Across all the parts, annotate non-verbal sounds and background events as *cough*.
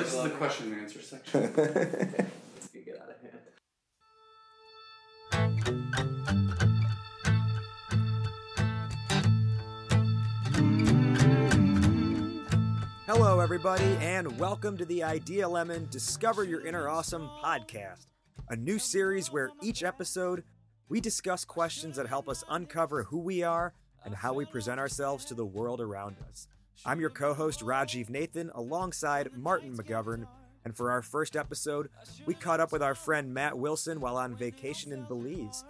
this is the question and answer section. *laughs* This could get out of hand. Hello, everybody, and welcome to the Idea Lemon Discover Your Inner Awesome podcast, a new series where each episode we discuss questions that help us uncover who we are and how we present ourselves to the world around us. I'm your co host, Rajiv Nathan, alongside Martin McGovern, and for our first episode, we caught up with our friend Matt Wilson while on vacation in Belize.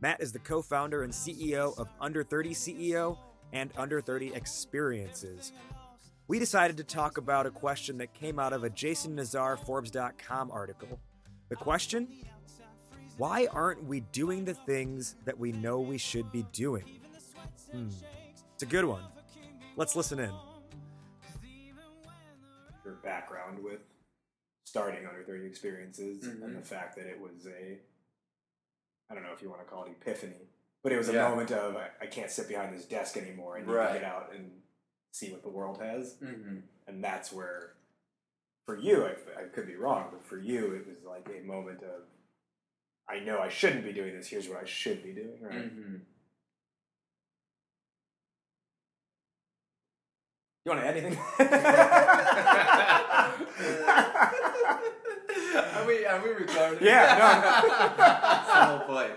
Matt is the co founder and CEO of Under 30 CEO and Under 30 Experiences. We decided to talk about a question that came out of a Jason Nazar Forbes.com article. The question Why aren't we doing the things that we know we should be doing? Hmm. It's a good one. Let's listen in. Your background with starting under 30 experiences Mhm. and the fact that it was a I don't know if you want to call it epiphany, but it was a Yeah. moment of I, I can't sit behind this desk anymore. I need Right. to get out and see what the world has, Mm-hmm. and that's where, for you, I, I could be wrong, but for you, it was like a moment of I know I shouldn't be doing this. Here's what I should be doing. Right? Mm-hmm. You want to add anything? are we are we recording? Yeah, That's the whole point.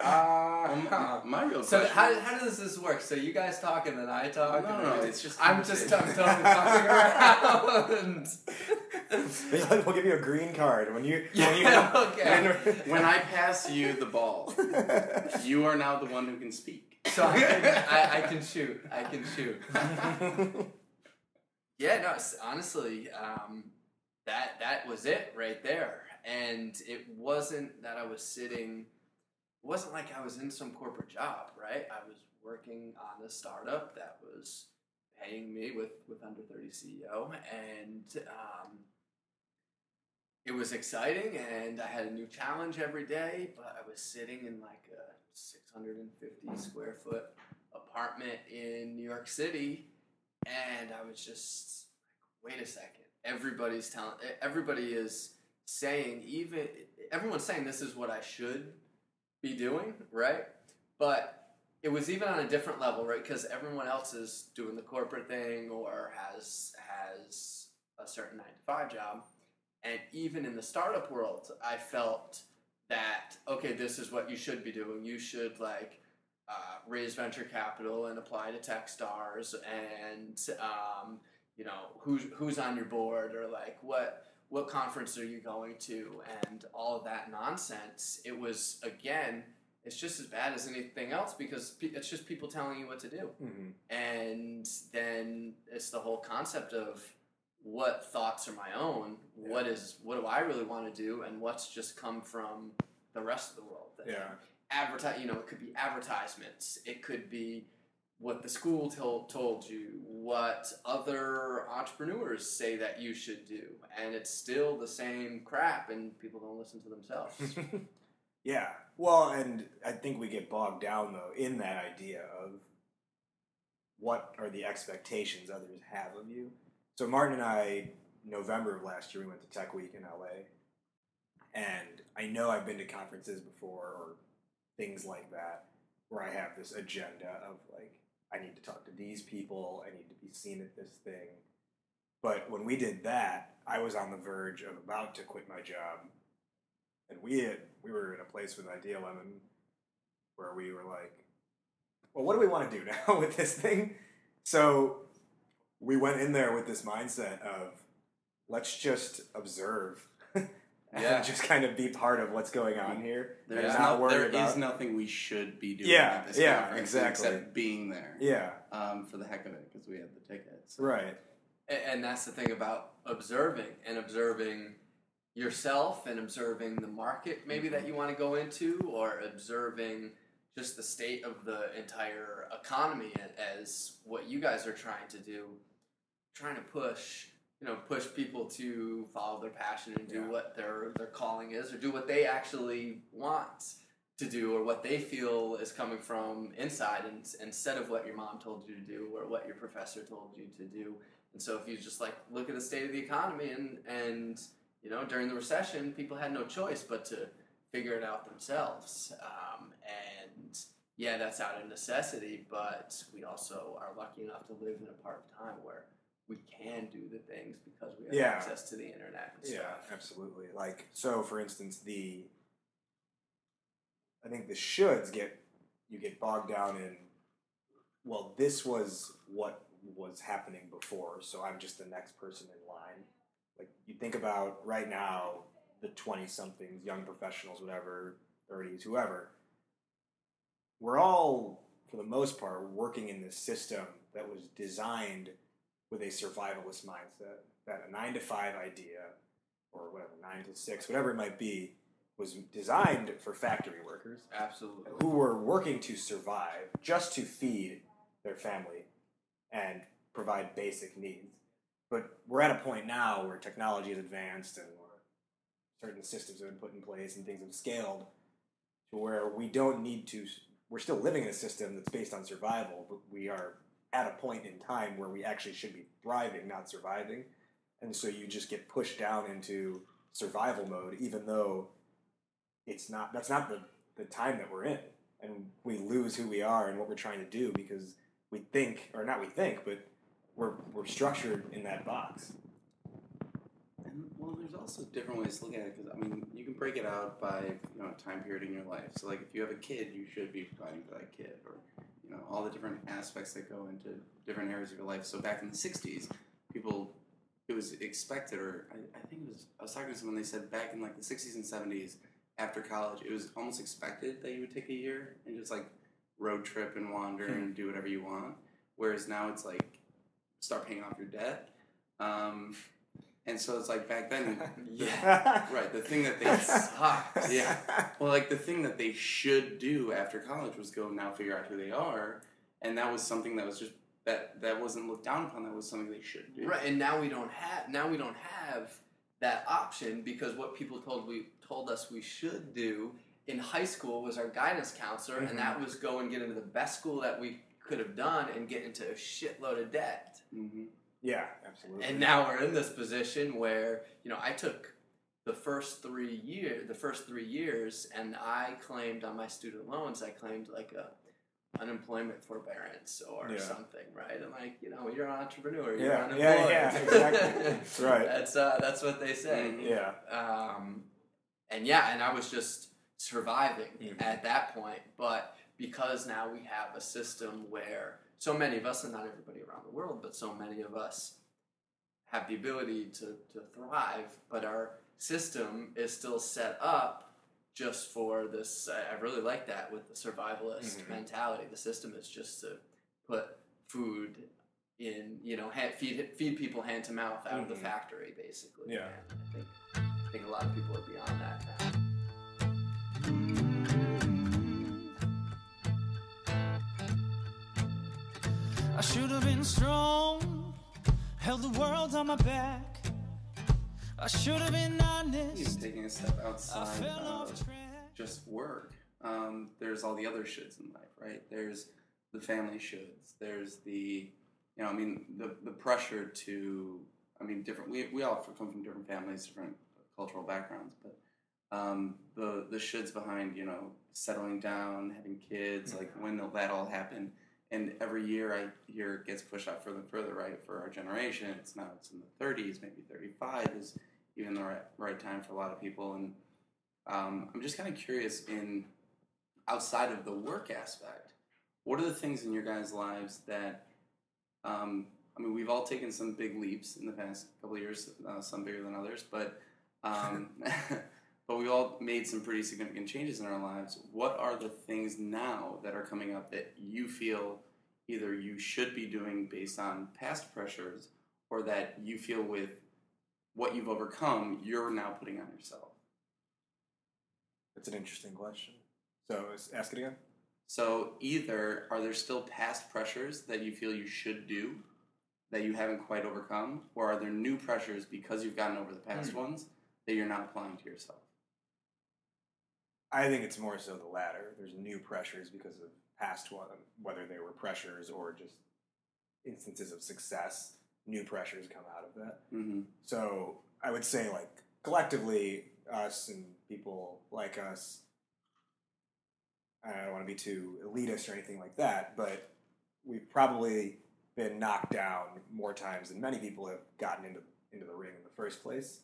Uh, Well, my, my real so question. how, is- how does this work? So you guys talk and then I talk. No, and no, it's just I'm just I'm conversation. totally fucking around. *laughs* we'll give you a green card when you. Yeah, when okay. when I pass you the ball, *laughs* you are now the one who can speak. So I can, *laughs* I, I can shoot. I can shoot. *laughs* Yeah, no. Honestly, um, that that was it right there, and it wasn't that I was sitting. It wasn't like I was in some corporate job, right? I was working on a startup that was paying me with with under thirty CEO, and um, it was exciting, and I had a new challenge every day. But I was sitting in like a six hundred and fifty square foot apartment in New York City and I was just like, wait a second. Everybody's telling, everybody is saying, even everyone's saying this is what I should be doing, right? But it was even on a different level, right? Because everyone else is doing the corporate thing or has has a certain nine to five job, and even in the startup world, I felt that okay, this is what you should be doing. You should like uh, raise venture capital and apply to Techstars and um, you know who's who's on your board or like what what conference are you going to and all of that nonsense. It was again, it's just as bad as anything else because it's just people telling you what to do, Mhm. and then it's the whole concept of what thoughts are my own, what is what do I really want to do, and what's just come from the rest of the world. Yeah. advertise you know it could be advertisements it could be what the school told told you what other entrepreneurs say that you should do and it's still the same crap and people don't listen to themselves *laughs* yeah. Well, and I think we get bogged down though in that idea of what are the expectations others have of you. So Martin and I, November of last year, we went to Tech Week in LA, and I know I've been to conferences before or things like that where I have this agenda of like I need to talk to these people, I need to be seen at this thing. But when we did that, I was on the verge of about to quit my job and we had we were in a place with Idea Lemon where we were like, well, what do we want to do *laughs* now with this thing? So we went in there with this mindset of let's just observe *laughs* and Yeah. just kind of be part of what's going on here. There's not no, there about- is nothing we should be doing Yeah, at this yeah, conference exactly. except being there. Yeah, Um, for the heck of it, because we had the tickets. right. A- and that's the thing about observing and observing yourself and observing the market maybe that you want to go into or observing just the state of the entire economy as what you guys are trying to do trying to push you know push people to follow their passion and do Yeah. what their their calling is or do what they actually want to do or what they feel is coming from inside and instead of what your mom told you to do or what your professor told you to do And so if you just like look at the state of the economy and and you know during the recession, people had no choice but to figure it out themselves. Um, and yeah, that's out of necessity, but we also are lucky enough to live in a part of time where we can do the things because we have Yeah. access to the internet Yeah, stuff. absolutely. Like so, for instance, the I think the shoulds get you get bogged down in. Well, this was what was happening before, so I'm just the next person in line. Like you think about right now, the twenty somethings, young professionals, whatever, thirties, whoever. We're all, for the most part, working in this system that was designed with a survivalist mindset. That a nine to five idea or whatever, nine to six, whatever it might be, was designed for factory workers Absolutely. who were working to survive, just to feed their family and provide basic needs. But we're at a point now where technology has advanced and certain systems have been put in place and things have scaled to where we don't need to. We're still living in a system that's based on survival, but we are at a point in time where we actually should be thriving, not surviving. And so you just get pushed down into survival mode, even though it's not. That's not the the time that we're in, and we lose who we are and what we're trying to do because we think, or not we think, but we're we're structured in that box. And well, there's also different ways to look at it because I mean, you can break it out by you know a time period in your life. So like if you have a kid, you should be providing for that kid, or you know all the different aspects that go into different areas of your life. So back in the '60s, people it was expected, or I, I think it was I was talking to someone. They said back in like the '60s and '70s, after college, it was almost expected that you would take a year and just like road trip and wander Hmm. and do whatever you want. Whereas now it's like start paying off your debt. Um, and so it's like back then, *laughs* Yeah. right? The thing that they *laughs* sucks. Yeah. well, like the thing that they should do after college was go now figure out who they are, and that was something that was just that that wasn't looked down upon. That was something they should do. Right, and now we don't have now we don't have that option because what people told we told us we should do in high school was our guidance counselor, Mhm. and that was go and get into the best school that we could have done and get into a shitload of debt. hmm yeah, absolutely. And now we're in this position where you know I took the first three year the first three years, and I claimed on my student loans I claimed like a unemployment forbearance or Yeah. something, right? And like you know you're an entrepreneur, you're Yeah, unemployed. yeah, yeah, exactly. That's *laughs* right. That's uh, that's what they say. Mhm. yeah, Um, and yeah, and I was just surviving Mhm. at that point. But because now we have a system where so many of us, and not everybody around the world, but so many of us have the ability to, to thrive, but our system is still set up just for this. I I really like that with the survivalist Mhm. mentality. The system is just to put food in, you know, hand, feed feed people hand to mouth out of the Mhm. factory, basically. Yeah. I think I think a lot of people are beyond that now. I should have been strong, held the world on my back. I should have been Even He's taking a step outside of just work. Um, there's all the other shoulds in life, right? There's the family shoulds. There's the, you know, I mean, the the pressure to, I mean, different. We we all come from different families, different cultural backgrounds, but um, the the shoulds behind, you know, settling down, having kids, like when will that all happen? And every year I hear it gets pushed out further and further, right? For our generation, it's now it's in the 30s, maybe 35 is even the right, right time for a lot of people. And um, I'm just kind of curious in outside of the work aspect, what are the things in your guys' lives that um, I mean, we've all taken some big leaps in the past couple years, uh, some bigger than others, but um, *laughs* but we all made some pretty significant changes in our lives. What are the things now that are coming up that you feel either you should be doing based on past pressures, or that you feel with what you've overcome, you're now putting on yourself? that's an interesting question. So ask it again. So either are there still past pressures that you feel you should do that you haven't quite overcome, or are there new pressures because you've gotten over the past hmm. ones that you're not applying to yourself? I think it's more so the latter. There's new pressures because of past one, whether they were pressures or just instances of success new pressures come out of that. hmm So I would say, like collectively, us and people like us. I don't want to be too elitist or anything like that, but we've probably been knocked down more times than many people have gotten into into the ring in the first place.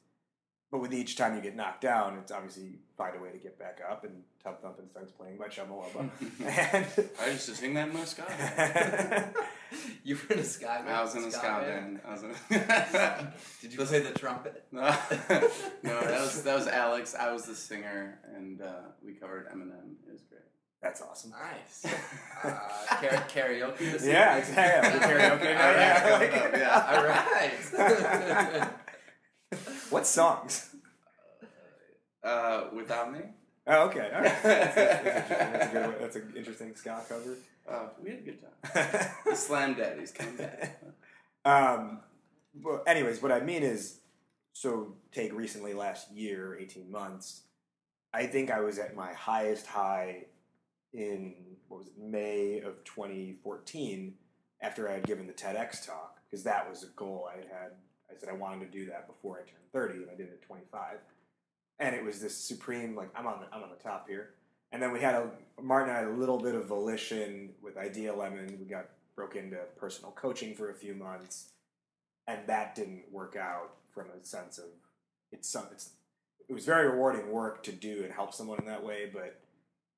But with each time you get knocked down, it's obviously you find a way to get back up, and Tub Thumpin' starts playing by Chumbawamba. *laughs* and I used to sing that in my ska band. *laughs* you were in a sky band. I was in a ska ska band? band. I was in. *laughs* Did you play the trumpet? no, no, that was that was Alex. I was the singer, and uh, we covered Eminem. It was great. That's awesome. Nice. Uh, kara- karaoke this Yeah, exactly. Karaoke All night, right. yeah. Yeah. All right. What songs? Uh, without me, Oh, okay. All right. That's, that's, that's a good. One. That's an interesting ska cover. uh, we had a good time. *laughs* The Slam Daddies came back. *laughs* um, but anyways, what I mean is, so take recently last year, eighteen months. I think I was at my highest high in what was it, May of 2014 after I had given the TEDx talk because that was a goal I had had. I said I wanted to do that before I turned 30, and I did it at 25. And it was this supreme like I'm on the I'm on the top here. And then we had a Martin and I had a little bit of volition with Idea Lemon. We got broke into personal coaching for a few months, and that didn't work out from a sense of it's some it's it was very rewarding work to do and help someone in that way, but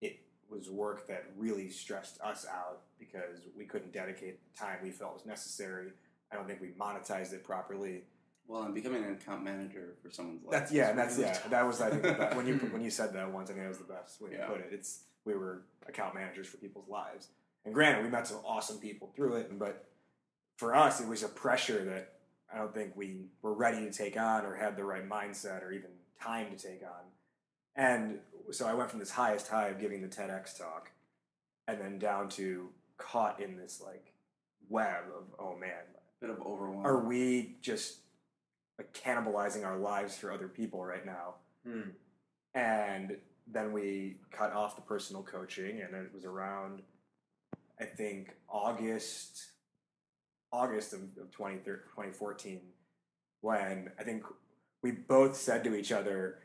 it was work that really stressed us out because we couldn't dedicate the time we felt was necessary. I don't think we monetized it properly. Well, and becoming an account manager for someone's life. That's yeah, and that's really yeah. tough. That was I think the best, when you *laughs* when you said that once, I think that was the best way to put it. It's we were account managers for people's lives, and granted, we met some awesome people through it, but for us, it was a pressure that I don't think we were ready to take on or had the right mindset or even time to take on. And so I went from this highest high of giving the TEDx talk, and then down to caught in this like web of oh man, bit of overwhelm. are we just like cannibalizing our lives for other people right now? Hmm. And then we cut off the personal coaching, and it was around, I think, August, August of, of 20, 2014, when I think we both said to each other,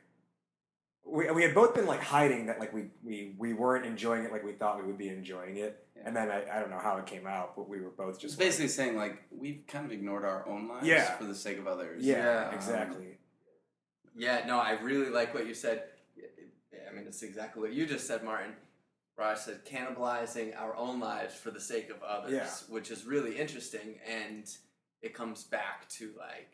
we, we had both been like hiding that like we, we, we weren't enjoying it like we thought we would be enjoying it. Yeah. And then I, I don't know how it came out, but we were both Just just basically saying like we've kind of ignored our own lives Yeah. for the sake of others. yeah, Yeah. Um, exactly. Yeah, no, I really like what you said. I mean, it's exactly what you just said, Martin. Where I said cannibalizing our own lives for the sake of others, Yeah. which is really interesting. And it comes back to like,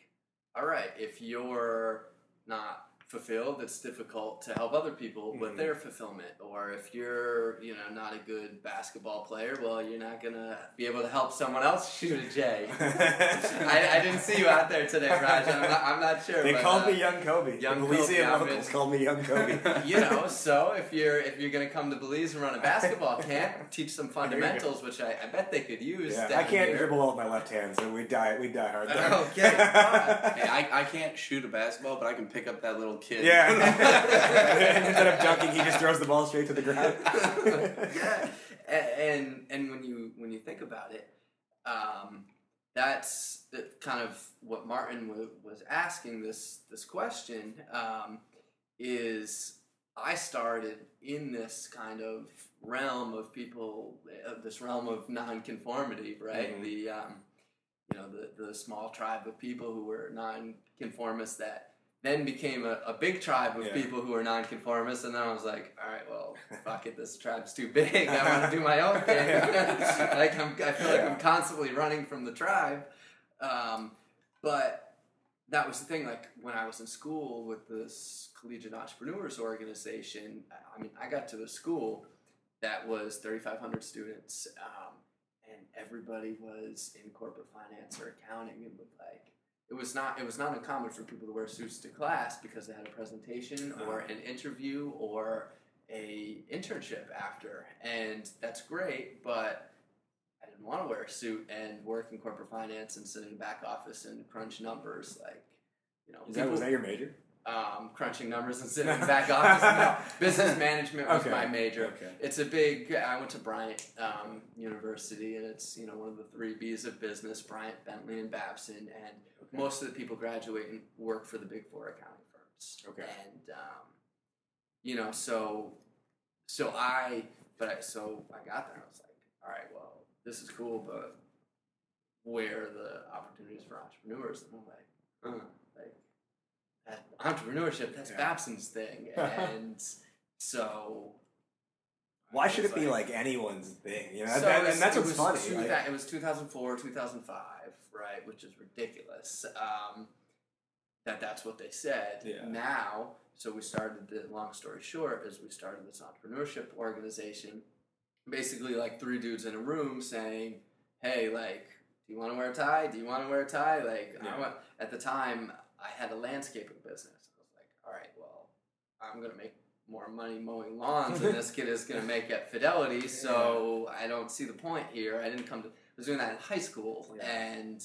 all right, if you're not fulfilled, it's difficult to help other people with Mhm. their fulfillment. Or if you're, you know, not a good basketball player, well, you're not gonna be able to help someone else shoot a J. *laughs* I, I didn't see you out there today, Raj. I'm not, I'm not sure. They but, called uh, me Young Kobe. Young the Kobe, Belizean locals in. called me Young Kobe. *laughs* you know, so if you're if you're gonna come to Belize and run a basketball *laughs* camp, teach some fundamentals, which I, I bet they could use. yeah, I can't here. dribble well with my left hand, so we die. We die hard. There. Okay. Hey, I, I can't shoot a basketball, but I can pick up that little kid. yeah. *laughs* *laughs* instead of dunking, he just throws the ball straight to the ground. *laughs* yeah, and and when you when you think about it, um, that's kind of what Martin w- was asking this this question um, is. I started in this kind of realm of people, uh, this realm of nonconformity, right? Mhm. The um, you know the the small tribe of people who were nonconformists that then became a, a big tribe of Yeah. people who were nonconformists, and then I was like, all right, well, *laughs* fuck it, this tribe's too big. I want to do my own thing. *laughs* *laughs* Like I'm, I feel like. I'm constantly running from the tribe. Um, but that was the thing. Like when I was in school with this collegiate entrepreneurs organization, I- I mean, I got to a school that was 3,500 students, um, and everybody was in corporate finance or accounting, and would like it was not it was not uncommon for people to wear suits to class because they had a presentation uh-huh. or an interview or a internship after, and that's great, but I didn't want to wear a suit and work in corporate finance and sit in a back office and crunch numbers like you know Is that, was that your major? Um, crunching numbers and sitting in the back office. No, *laughs* business management was Okay. my major. Okay. It's a big. I went to Bryant um, University, and it's you know one of the three B's of business: Bryant, Bentley, and Babson. And most of the people graduate and work for the big four accounting firms. Okay. And um, you know, so so I, but I, so I got there. and I was like, all right, well, this is cool, but where are the opportunities for entrepreneurs? And I'm like, huh, like that entrepreneurship, that's Yeah. Babson's thing, *laughs* and so. Why should it be like anyone's thing? You know, so that, was- and that's what's funny. two like- it was 2004, 2005, right? Which is ridiculous. Um, that that's what they said. Yeah. Now, so we started. The long story short is we started this entrepreneurship organization, basically like three dudes in a room saying, "Hey, like, do you want to wear a tie? Do you want to wear a tie?" Like, Yeah. I want, at the time, I had a landscaping business. I was like, "All right, well, I'm gonna make." More money mowing lawns than this kid is going to make at Fidelity, *laughs* so I don't see the point here. I didn't come to. I was doing that in high school, Yeah. and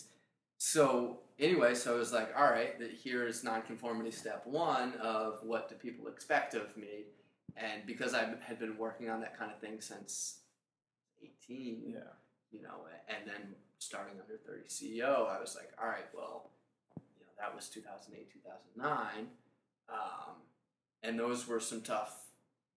so anyway, so I was like, all right, here is nonconformity step one of what do people expect of me, and because I had been working on that kind of thing since eighteen, yeah. you know, and then starting under 30 CEO, I was like, all right, well, that was 2008, 2009. Um, and those were some tough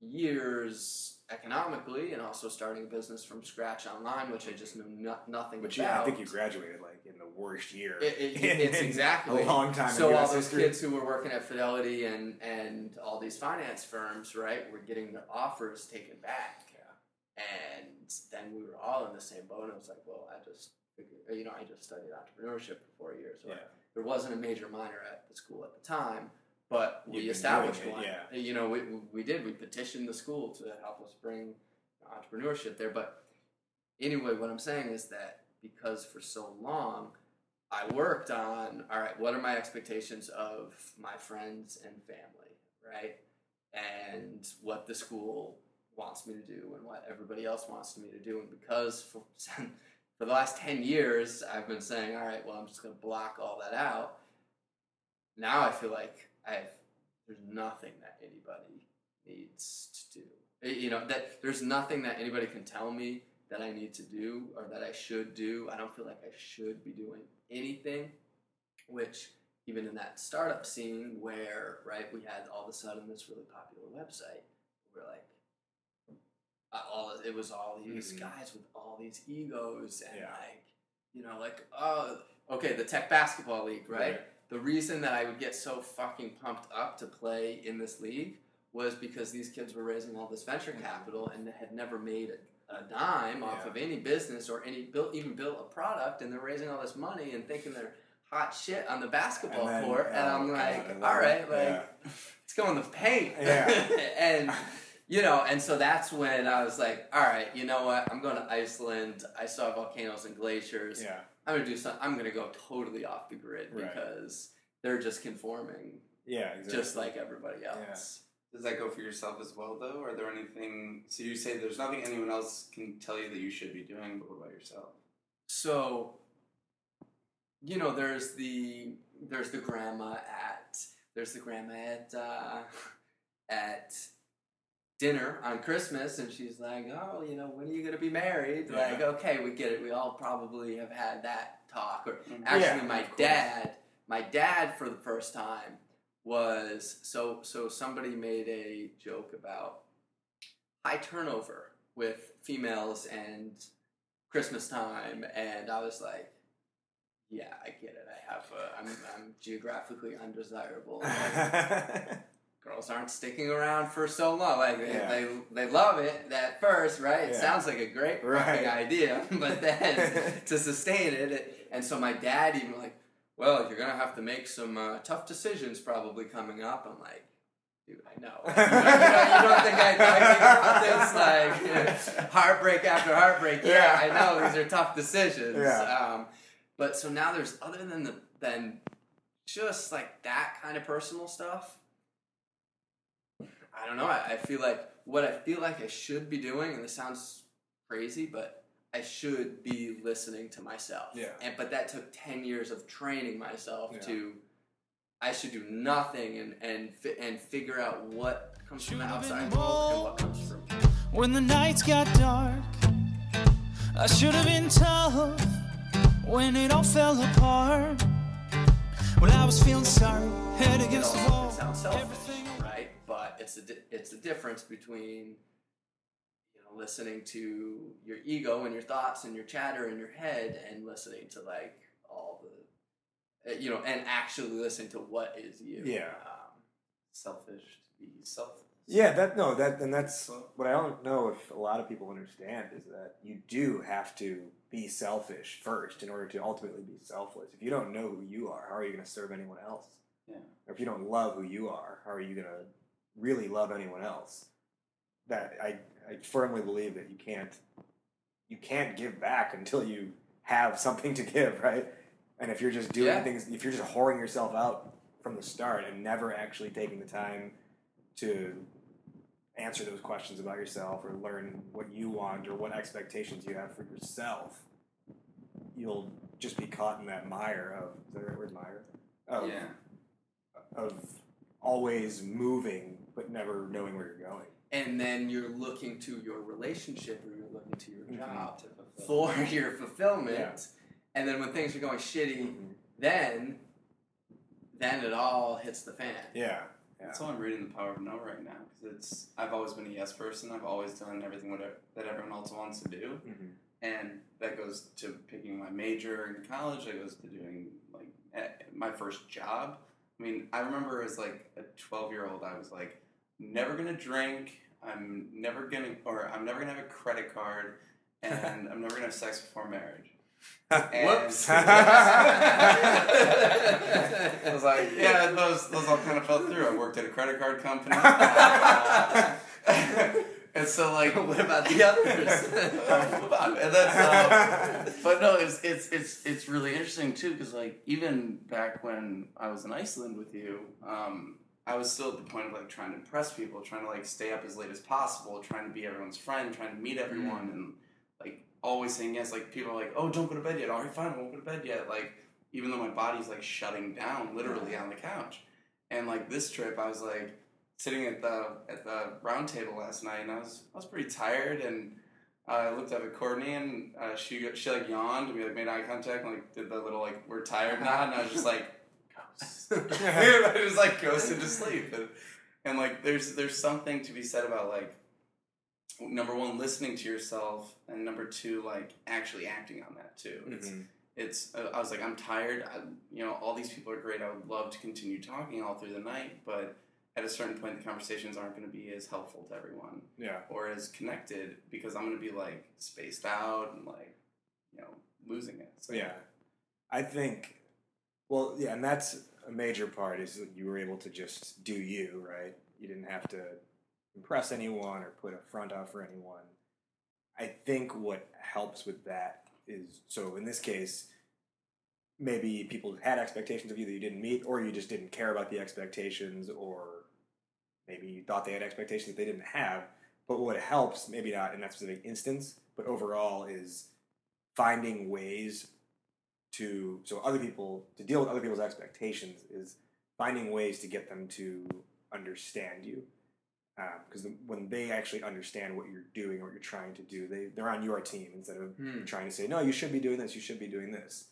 years economically and also starting a business from scratch online, which I just knew no- nothing But about. yeah, I think you graduated like in the worst year. It, it, *laughs* it's exactly a long time. So all US those history. kids who were working at Fidelity and and all these finance firms, right, were getting their offers taken back. And then we were all in the same boat. And I was like, well, I just, you know, I just studied entrepreneurship for four years. Yeah. There wasn't a major minor at the school at the time, but we established it, one. yeah. You know, we, we did. We petitioned the school to help us bring entrepreneurship there. But anyway, what I'm saying is that because for so long, I worked on all right, what are my expectations of my friends and family, right? And what the school wants me to do and what everybody else wants me to do. And because for, *laughs* for the last 10 years, I've been saying, all right, well, I'm just going to block all that out. Now I feel like I have, there's nothing that anybody needs to do. You know, that there's nothing that anybody can tell me that I need to do or that I should do. I don't feel like I should be doing anything, which even in that startup scene where, right, we had all of a sudden this really popular website, we're like, all it was all these Mhm. guys with all these egos and Yeah. like, you know, like, oh, okay, the Tech Basketball League, right? Right. The reason that I would get so fucking pumped up to play in this league was because these kids were raising all this venture capital and they had never made a, a dime off Yeah. of any business or any built even built a product and they're raising all this money and thinking they're hot shit on the basketball And then- court and oh, I'm like, all right, it. like Yeah. let's go in the paint. Yeah. *laughs* and *laughs* you know, and so that's when I was like, all right, you know what? I'm going to Iceland. I saw volcanoes and glaciers. Yeah. I'm gonna do something. I'm gonna go totally off the grid Right. because they're just conforming, Yeah. Exactly. just like everybody else. Does that go for yourself as well, though? Are there anything? So you say there's nothing anyone else can tell you that you should be doing, but what about yourself? So, you know, there's the there's the grandma at there's the grandma at uh, *laughs* at dinner on Christmas, and she's like, "Oh, you know, when are you gonna be married?" Yeah. Like, okay, we get it. We all probably have had that talk. Or Mhm. actually, Yeah, my dad, my dad for the first time was so so. Somebody made a joke about high turnover with females and Christmas time, and I was like, "Yeah, I get it. I have. A, I'm I'm geographically undesirable. *laughs* Girls aren't sticking around for so long. Like they, Yeah. they, they love it at first, right? It Yeah. sounds like a great Right. *laughs* idea, but *laughs* then to sustain it, it, and so my dad even like, well, you're gonna have to make some uh, tough decisions probably coming up. I'm like. Dude, I know. *laughs* You, know, you don't think I, I think about this like heartbreak after heartbreak? Yeah, Yeah. I know these are tough decisions. Yeah. Um, but so now there's other than the than just like that kind of personal stuff. I don't know. I, I feel like what I feel like I should be doing, and this sounds crazy, but I should be listening to myself. Yeah. And but that took ten years of training myself Yeah. to I should do nothing and and fi- and figure out what comes from the outside world and what comes from When the nights got dark, I should have been tough when it all fell apart. when I was feeling sorry, head against the wall. can sound selfish, Everything right? But it's the di- it's the difference between you know listening to your ego and your thoughts and your chatter in your head and listening to like all the uh, you know and actually listening to what is you. Yeah. Um, selfish to be selfless. Yeah, that no, that and that's what I don't know if a lot of people understand is that you do have to be selfish first in order to ultimately be selfless. If you don't know who you are, how are you going to serve anyone else? Yeah. Or if you don't love who you are, how are you going to really love anyone else? That I I firmly believe that you can't you can't give back until you have something to give, *laughs* right? And if you're just doing Yeah. things, if you're just whoring yourself out from the start and never actually taking the time to answer those questions about yourself or learn what you want or what expectations you have for yourself, you'll just be caught in that mire of is that the right word mire? Of, yeah. of always moving but never knowing where you're going. and then you're looking to your relationship or you're looking to your Mhm. job To fulfill. *laughs* for your fulfillment. Yeah. And then when things are going shitty, Mhm. then then it all hits the fan. Yeah. Yeah. That's why I'm reading The Power of No right now because it's. I've always been a yes person. I've always done everything whatever, that everyone else wants to do, Mhm. and that goes to picking my major in college. That goes to doing like eh, my first job. I mean, I remember as like a 12 year old, I was like, never gonna drink. I'm never gonna, or I'm never gonna have a credit card, and I'm never gonna have sex before marriage. *laughs* Whoops. *laughs* I was like, yeah, those those all kind of fell through. I worked at a credit card company, *laughs* and so like, what about the others? and that's, but no, it's it's it's it's really interesting too because like even back when I was in Iceland with you, um, I was still at the point of like trying to impress people, trying to like stay up as late as possible, trying to be everyone's friend, trying to meet everyone, and like always saying yes. Like people are like, oh, don't go to bed yet. All right, fine, I won't go to bed yet. Like even though my body's like shutting down literally on the couch, and like this trip, I was like sitting at the at the round table last night, and I was I was pretty tired, and uh, I looked up at Courtney, and uh, she she like yawned, and we like made eye contact, and like did the little like we're tired nod, and I was just like, *laughs* I just like ghosted to sleep, and and like there's there's something to be said about like number one listening to yourself, and number two like actually acting on that too. It's Mhm. it's uh, I was like I'm tired. I, you know, all these people are great. I would love to continue talking all through the night, but at a certain point, the conversations aren't going to be as helpful to everyone Yeah. or as connected because I'm going to be like spaced out and like you know losing it. So Yeah. I think, well, yeah, and that's a major part is that you were able to just do you, right? You didn't have to impress anyone or put a front out for anyone. I think what helps with that is so in this case, maybe people had expectations of you that you didn't meet, or you just didn't care about the expectations, or maybe you thought they had expectations that they didn't have. But what helps, maybe not in that specific instance, but overall, is finding ways to so other people to deal with other people's expectations is finding ways to get them to understand you. Because when they actually understand what you're doing or what you're trying to do they, they're on your team instead of Hmm. trying to say no you should be doing this you should be doing this.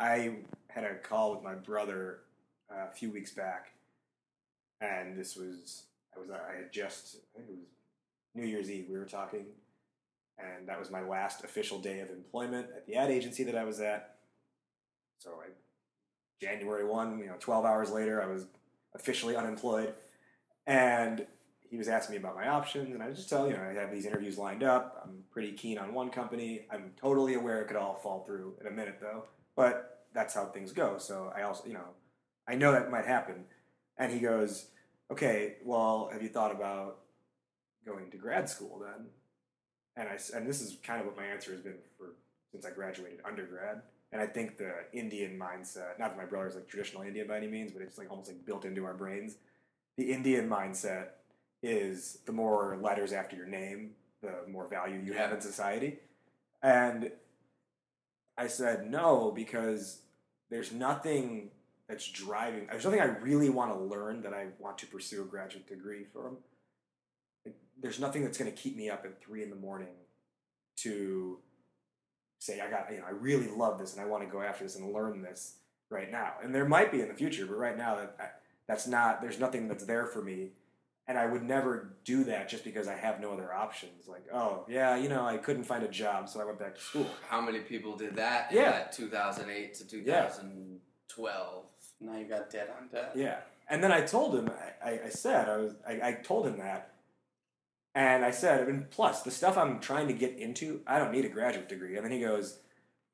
I had a call with my brother uh, a few weeks back and this was i was i had just i think it was new year's eve we were talking and that was my last official day of employment at the ad agency that i was at so I, January 1, you know, 12 hours later, I was officially unemployed. And he was asking me about my options, and I just tell you know, I have these interviews lined up. I'm pretty keen on one company. I'm totally aware it could all fall through in a minute, though. But that's how things go. So I also, you know, I know that might happen. And he goes, okay, well, have you thought about going to grad school then? And I and this is kind of what my answer has been for since I graduated undergrad. And I think the Indian mindset, not that my brother's like traditional Indian by any means, but it's like almost like built into our brains. The Indian mindset is the more letters after your name, the more value you have in society. And I said no because there's nothing that's driving. There's nothing I really want to learn that I want to pursue a graduate degree from. There's nothing that's going to keep me up at three in the morning to say I got you know I really love this and I want to go after this and learn this right now. And there might be in the future, but right now that that's not. There's nothing that's there for me, and I would never do that just because I have no other options. Like, oh yeah, you know I couldn't find a job, so I went back to school. How many people did that in Yeah. that 2008 to 2012? Now you got debt on debt. Yeah. And then I told him, I, I, I said, I was, I, I told him that. And I said, and plus, the stuff I'm trying to get into, I don't need a graduate degree. And then he goes,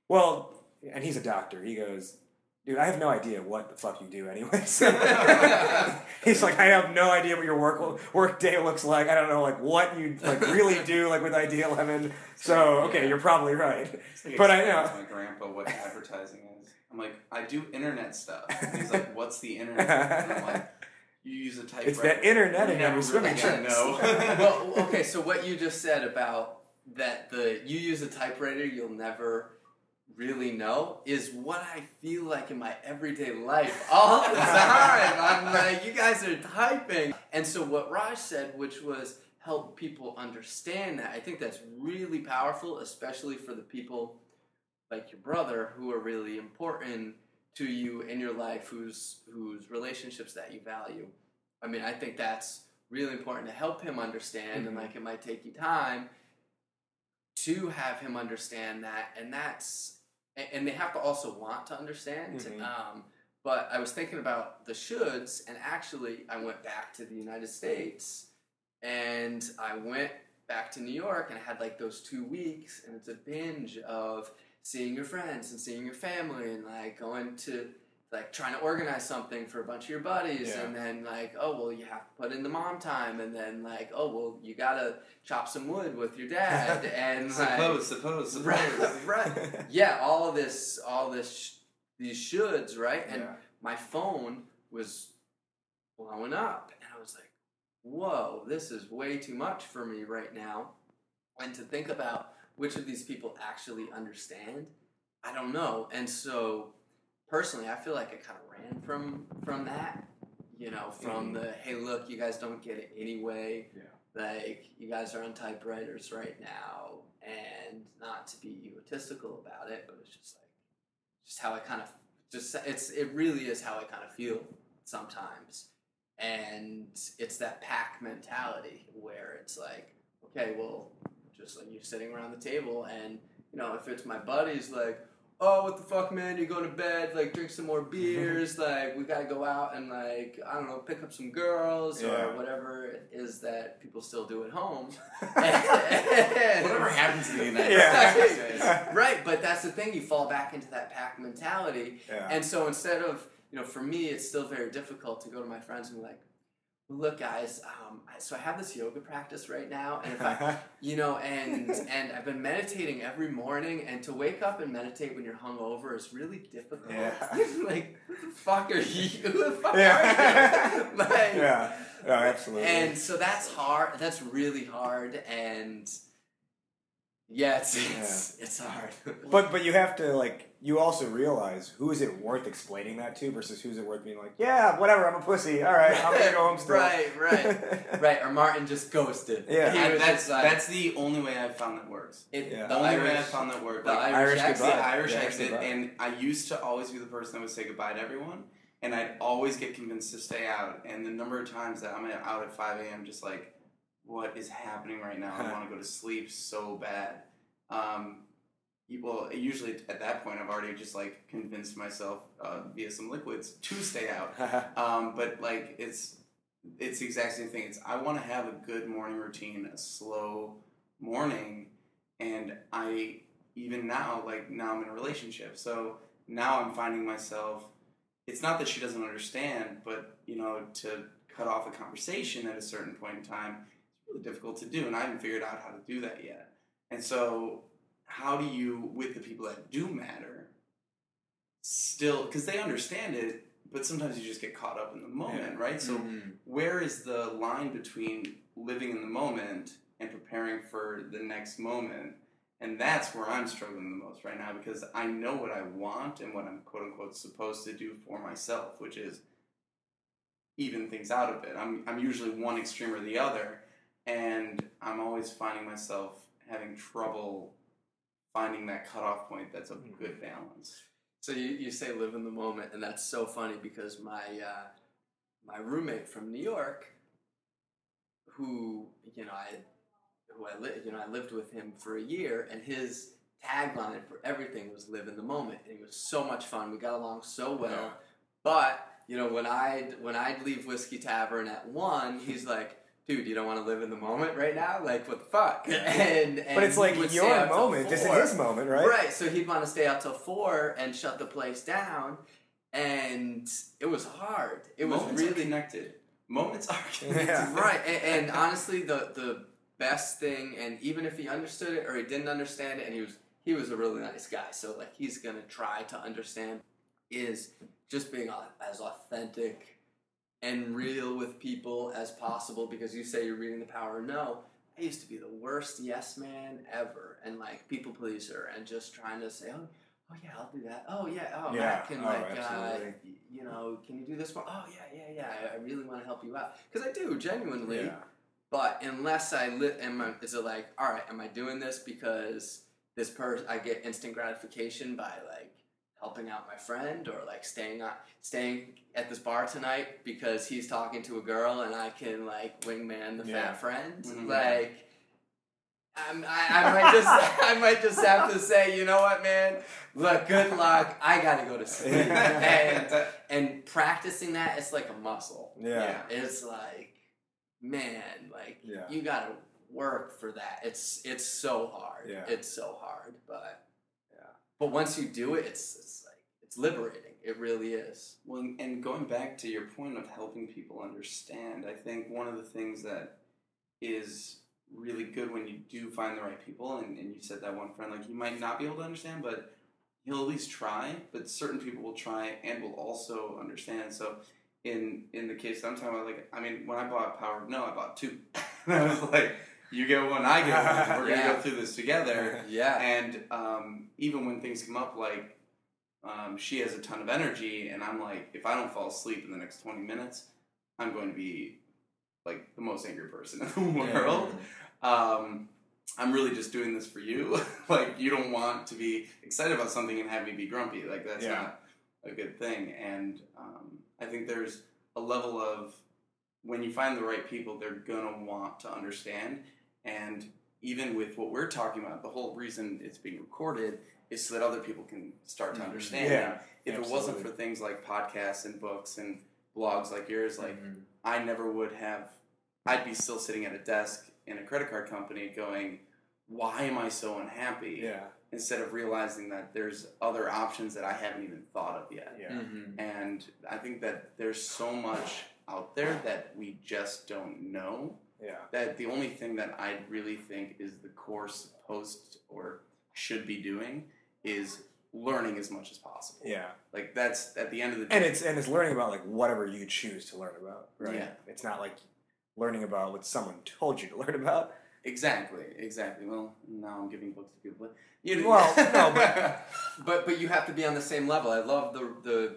well, and he's a doctor. He goes, dude, I have no idea what the fuck you do anyways. *laughs* he's like, I have no idea what your work work day looks like. I don't know like what you like really do like with Idea Lemon. So okay, you're probably right. Like But I know. my grandpa what advertising is. I'm like, I do internet stuff. And he's like, what's the internet? And I'm like, you use a typewriter. It's that internet and never your swimming really tricks. know. well, okay, so what you just said about that the you use a typewriter you'll never really know is what I feel like in my everyday life all the *laughs* time. I'm like, you guys are typing. And so what Raj said, which was help people understand that, I think that's really powerful, especially for the people like your brother who are really important to you in your life, whose whose relationships that you value. I mean, I think that's really important to help him understand, and Mhm. like it might take you time to have him understand that, and that's and they have to also want to understand. Mhm. Um, but I was thinking about the shoulds, and actually, I went back to the United States, and I went back to New York, and I had like those two weeks, and it's a binge of seeing your friends and seeing your family, and like going to like trying to organize something for a bunch of your buddies, Yeah. and then like oh well, you have to put in the mom time, and then like oh well, you gotta chop some wood with your dad, *laughs* and like, suppose, suppose, suppose. right, right, *laughs* yeah, all of this, all this, sh- these shoulds, right? And Yeah. my phone was blowing up, and I was like, "Whoa, this is way too much for me right now." And to think about which of these people actually understand, I don't know. And so, personally, I feel like I kind of ran from from that. You know, from mm-hmm. the hey, look, you guys don't get it anyway. Yeah. Like you guys are on typewriters right now, and not to be egotistical about it, but it's just like just how I kind of just it's it really is how I kind of feel sometimes, and it's that pack mentality where it's like, okay, well, just like you're sitting around the table, and you know, if it's my buddies, like, oh, what the fuck, man, you go to bed, like, drink some more beers, *laughs* like, we gotta go out and like, I don't know, pick up some girls Yeah. or whatever it is that people still do at home. *laughs* *laughs* Whatever happens to the United Yeah. States. right, but that's the thing. You fall back into that pack mentality, Yeah. and so instead of you know, for me, it's still very difficult to go to my friends and be like, "Look, guys, um, so I have this yoga practice right now, and if I, *laughs* you know, and and I've been meditating every morning, and to wake up and meditate when you're hungover is really difficult. Yeah. *laughs* like, who the fuck are you? *laughs* Who the fuck Yeah. are you? like, yeah. No, absolutely. and so that's hard. That's really hard, and yeah, it's it's, it's hard. But but you have to like you also realize who is it worth explaining that to versus who's it worth being like yeah whatever I'm a pussy all right I'm gonna go home still *laughs* right, right, *laughs* right. Or Martin just ghosted. Yeah. I- that's just like, that's the only way I've found that works. it, Yeah. the The only way I've found that works. the Like, Irish Irish exit. the goodbye. Irish Yeah, exit, goodbye. and I used to always be the person that would say goodbye to everyone, and I'd always get convinced to stay out. And the number of times that I'm out at 5 a.m., just like, what is happening right now? I want to go to sleep so bad. Um, you- well, usually at that point, I've already just like convinced myself uh, via some liquids to stay out. *laughs* Um, but like it's it's the exact same thing. It's I want to have a good morning routine, a slow morning, and I even now like now I'm in a relationship, so now I'm finding myself. It's not that she doesn't understand, but you know to cut off a conversation at a certain point in time, it's really difficult to do, and I haven't figured out how to do that yet. And so, how do you with the people that do matter? Still, because they understand it, but sometimes you just get caught up in the moment, right? So Mhm. where is the line between living in the moment and preparing for the next moment and that's where I'm struggling the most right now because I know what I want and what I'm quote unquote supposed to do for myself, which is even things out a bit. I'm I'm usually one extreme or the other, and I'm always finding myself having trouble finding that cutoff point that's a good balance. So you, you say live in the moment, and that's so funny because my uh, my roommate from New York, who you know I who I li- you know I lived with him for a year, and his tagline for everything was live in the moment. And it was so much fun. We got along so well. Yeah. But you know when I when I'd leave Whiskey Tavern at one, he's like. Dude, you don't want to live in the moment right now? Like, what the fuck? *laughs* And, and But it's like would stay your out moment. This is four. his moment, right? Right. So he'd want to stay out till four and shut the place down, and it was hard. It was Moments are really connected. Moments are *laughs* connected. Yeah. *laughs* right. And, and honestly, the the best thing, and even if he understood it or he didn't understand it, and he was he was a really nice guy, so like he's gonna try to understand, is just being as authentic and real with people as possible. Because you say you're reading the power no. I used to be the worst yes man ever, and like people pleaser, and just trying to say, oh, oh yeah, I'll do that. Oh yeah, oh Yeah. Matt can Oh, like, uh, you know, can you do this for? Oh yeah, yeah, yeah. I, I really want to help you out because I do genuinely. Yeah. But unless I li- am, I, is it like, all right, am I doing this because this person I get instant gratification by like helping out my friend or like staying on staying at this bar tonight because he's talking to a girl and I can like wingman the Yeah. fat friend Mhm. like. I'm, I, I might just *laughs* I might just have to say you know what man look good luck I gotta go to sleep *laughs* and and practicing that it's like a muscle Yeah. it's like man like Yeah. you gotta work for that it's it's so hard Yeah. it's so hard but yeah but once you do it it's it's like it's liberating it really is Well, and going back to your point of helping people understand, I think one of the things that is really good when you do find the right people, and, and you said that one friend, like, you might not be able to understand, but he'll at least try, but certain people will try and will also understand. So, in in the case that I'm talking about, like, I mean, when I bought Power No, I bought two. and *laughs* I was like, you get one, I get one. We're going to go *laughs* through this together. *laughs* yeah And um, even when things come up, like um, she has a ton of energy, and I'm like, if I don't fall asleep in the next 20 minutes, I'm going to be like the most angry person in the *laughs* world. Um, I'm really just doing this for you. like, you don't want to be excited about something and have me be grumpy. Like, that's Yeah. not a good thing. And um, I think there's a level of when you find the right people, they're gonna want to understand. And even with what we're talking about, the whole reason it's being recorded is so that other people can start to Mhm. understand. Yeah, if it wasn't for things like podcasts and books and blogs like yours, like Mhm. I never would have. I'd be still sitting at a desk in a credit card company going, "Why am I so unhappy?" Yeah. Instead of realizing that there's other options that I haven't even thought of yet. Yeah. Mhm. And I think that there's so much out there that we just don't know. Yeah. That the only thing that I really think is the course supposed or should be doing is learning as much as possible. Yeah. Like that's at the end of the day. And it's and it's learning about like whatever you choose to learn about, right? Yeah. It's not like learning about what someone told you to learn about. Exactly, exactly. Well, now I'm giving books to people. But you Well, no, but- *laughs* but but you have to be on the same level. I love the the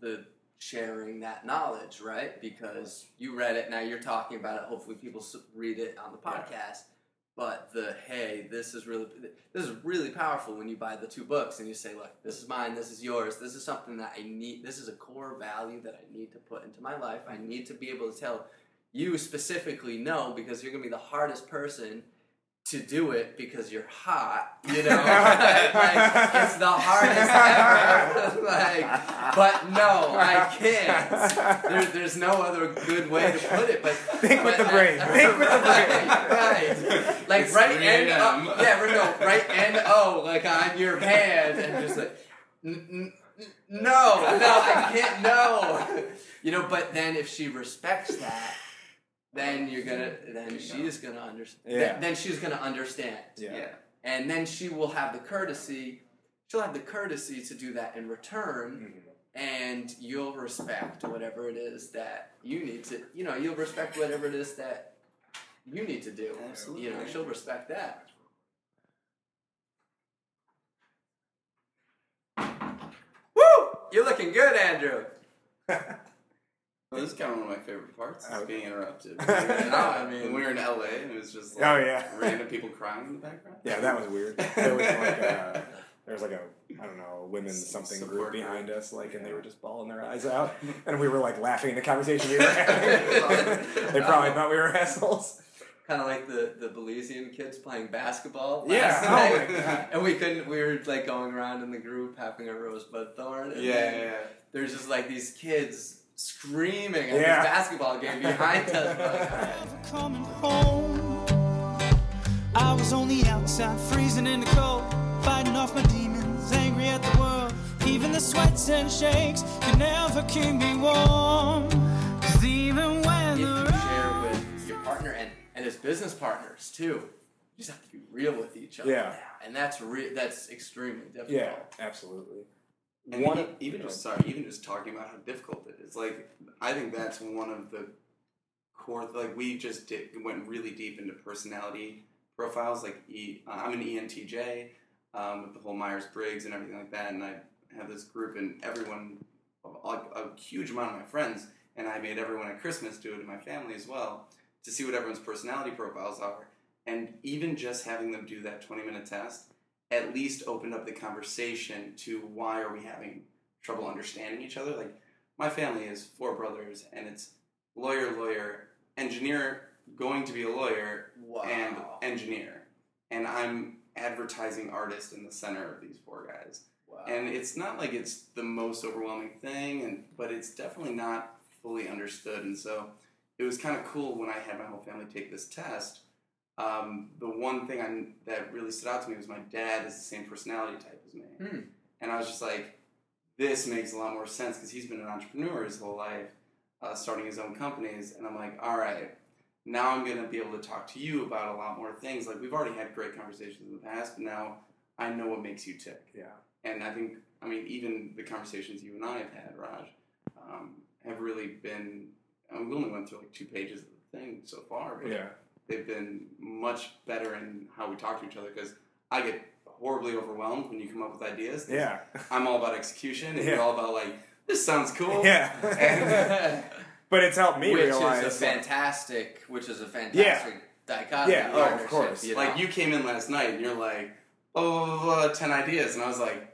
the sharing that knowledge, right? Because you read it, now you're talking about it. Hopefully, people read it on the Yeah. podcast. But the hey, this is really this is really powerful when you buy the two books and you say, look, this is mine, this is yours. This is something that I need. This is a core value that I need to put into my life. I mm-hmm. need to be able to tell you specifically no because you're gonna be the hardest person to do it because you're hot, you *laughs* know. *laughs* like, it's the hardest ever. *laughs* like, but no, I can't. There, there's no other good way to put it. But Think with but the brain. I- Think with the brain. Right, right. Like It's right and a.m.. Yeah, right, no, right and O, like on your hand, and just like, n- n- n- no, no, I can't, no. You know, but then if she respects that, then you're gonna then she's gonna understand. Yeah. Th- then she's gonna understand. Yeah. yeah. And then she will have the courtesy. She'll have the courtesy to do that in return, mm-hmm. and you'll respect whatever it is that you need to. You know, you'll respect whatever it is that you need to do. Absolutely. You know, she'll respect that. Woo! You're looking good, Andrew. *laughs* Well, this is kind of one of my favorite parts. Is Oh. being interrupted. No, I mean- when we were in *laughs* LA, and it was just oh, like Oh, yeah. random people crying in the background. Yeah, that was weird. There was like uh, a, *laughs* there was like a I don't know women's S- something support group group. behind us, like, and they were just bawling their eyes out, *laughs* and we were like laughing at the conversation we were having. they probably thought we were assholes. Kind of like the the Belizean kids playing basketball. Yeah, last oh night. And we couldn't. We were like going around in the group having a rosebud thorn. And Yeah, yeah, yeah. There's just like these kids screaming at Yeah. this basketball game behind us. *laughs* Like, coming home. I was on the outside, freezing in the cold, fighting off my demons, angry at the world. Even the sweats and shakes can never keep me warm. 'Cause even when if you share with your partner and, and as business partners too, you just have to be real with each other. Yeah. And that's re- that's extremely difficult. Yeah, absolutely. And One of- even just sorry, even just talking about how difficult it is. Like I think that's one of the core. Like we just did, went really deep into personality profiles. Like e, uh, I'm an ENTJ um, with the whole Myers Briggs and everything like that, and I have this group, and everyone, a, a huge amount of my friends, and I made everyone at Christmas do it in my family as well to see what everyone's personality profiles are, and even just having them do that 20 minute test at least opened up the conversation to why are we having trouble understanding each other. Like my family is four brothers, and it's lawyer, lawyer, engineer, going to be a lawyer, Wow. and engineer, and I'm advertising artist in the center of these four guys. wow. And it's not like it's the most overwhelming thing, and but it's definitely not fully understood. And so it was kind of cool when I had my whole family take this test. Um, the one thing I, that really stood out to me was my dad is the same personality type as me, Hmm. and I was just like, this makes a lot more sense because he's been an entrepreneur his whole life, uh, starting his own companies, and I'm like, all right. Now I'm gonna be able to talk to you about a lot more things. Like we've already had great conversations in the past, but now I know what makes you tick. Yeah. And I think, I mean, even the conversations you and I have had, Raj, um, have really been. I mean, we only went through like two pages of the thing so far, but Yeah. They've been much better in how we talk to each other because I get horribly overwhelmed when you come up with ideas. Yeah. *laughs* I'm all about execution, and Yeah. you're all about like, this sounds cool. Yeah. *laughs* And- *laughs* but it's helped me which realize. is a fantastic, which is a fantastic dichotomy. Yeah, oh, of course. You know? like you came in last night and you're like, oh, 10 ideas, and I was like,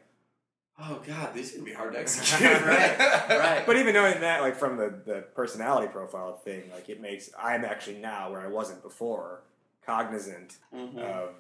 oh god, these are gonna be hard to execute. *laughs* Right, right. *laughs* But even knowing that, like from the, the personality profile thing, like it makes I'm actually now where I wasn't before, cognizant Mhm. of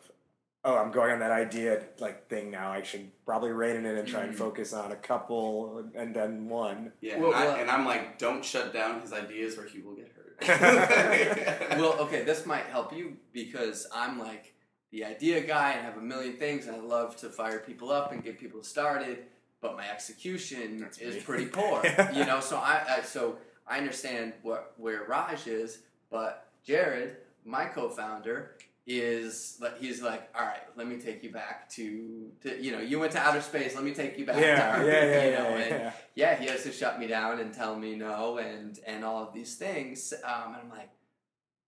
oh, I'm going on that idea like thing now. I should probably rein it in and try and Mhm. focus on a couple and then one. Yeah, Well, and, I, well- and I'm like, don't shut down his ideas or he will get hurt. *laughs* well, okay, this might help you because I'm like the idea guy and have a million things, and I love to fire people up and get people started, but my execution That's is me. pretty poor. *laughs* You know, so I, I so I understand what where Raj is, but Jared, my co-founder, is like he's like, all right, let me take you back to, to you know, you went to outer space, let me take you back. to Yeah, Earth, yeah, yeah, you yeah, know, and yeah. yeah, he has to shut me down and tell me no and and all of these things. Um, and I'm like,